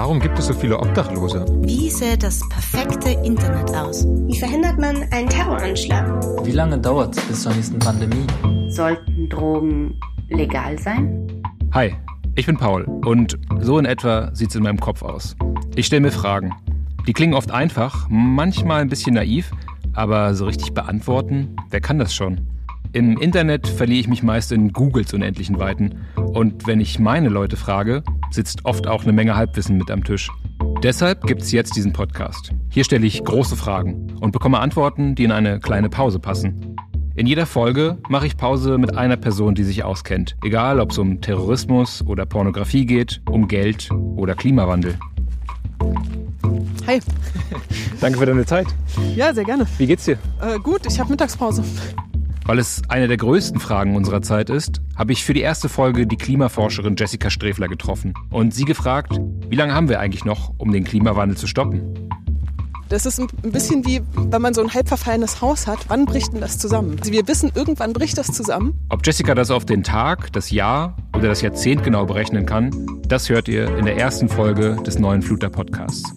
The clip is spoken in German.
Warum gibt es so viele Obdachlose? Wie sähe das perfekte Internet aus? Wie verhindert man einen Terroranschlag? Wie lange dauert es bis zur nächsten Pandemie? Sollten Drogen legal sein? Hi, ich bin Paul und so in etwa sieht es in meinem Kopf aus. Ich stelle mir Fragen. Die klingen oft einfach, manchmal ein bisschen naiv, aber so richtig beantworten, wer kann das schon? Im Internet verliere ich mich meist in Googles unendlichen Weiten. Und wenn ich meine Leute frage, sitzt oft auch eine Menge Halbwissen mit am Tisch. Deshalb gibt es jetzt diesen Podcast. Hier stelle ich große Fragen und bekomme Antworten, die in eine kleine Pause passen. In jeder Folge mache ich Pause mit einer Person, die sich auskennt. Egal, ob es um Terrorismus oder Pornografie geht, um Geld oder Klimawandel. Hi. Danke für deine Zeit. Ja, sehr gerne. Wie geht's dir? Äh, gut, ich habe Mittagspause. Weil es eine der größten Fragen unserer Zeit ist, habe ich für die erste Folge die Klimaforscherin Jessica Strefler getroffen und sie gefragt, wie lange haben wir eigentlich noch, um den Klimawandel zu stoppen? Das ist ein bisschen wie, wenn man so ein halb verfallenes Haus hat. Wann bricht denn das zusammen? Also wir wissen, irgendwann bricht das zusammen. Ob Jessica das auf den Tag, das Jahr oder das Jahrzehnt genau berechnen kann, das hört ihr in der ersten Folge des neuen Fluter Podcasts.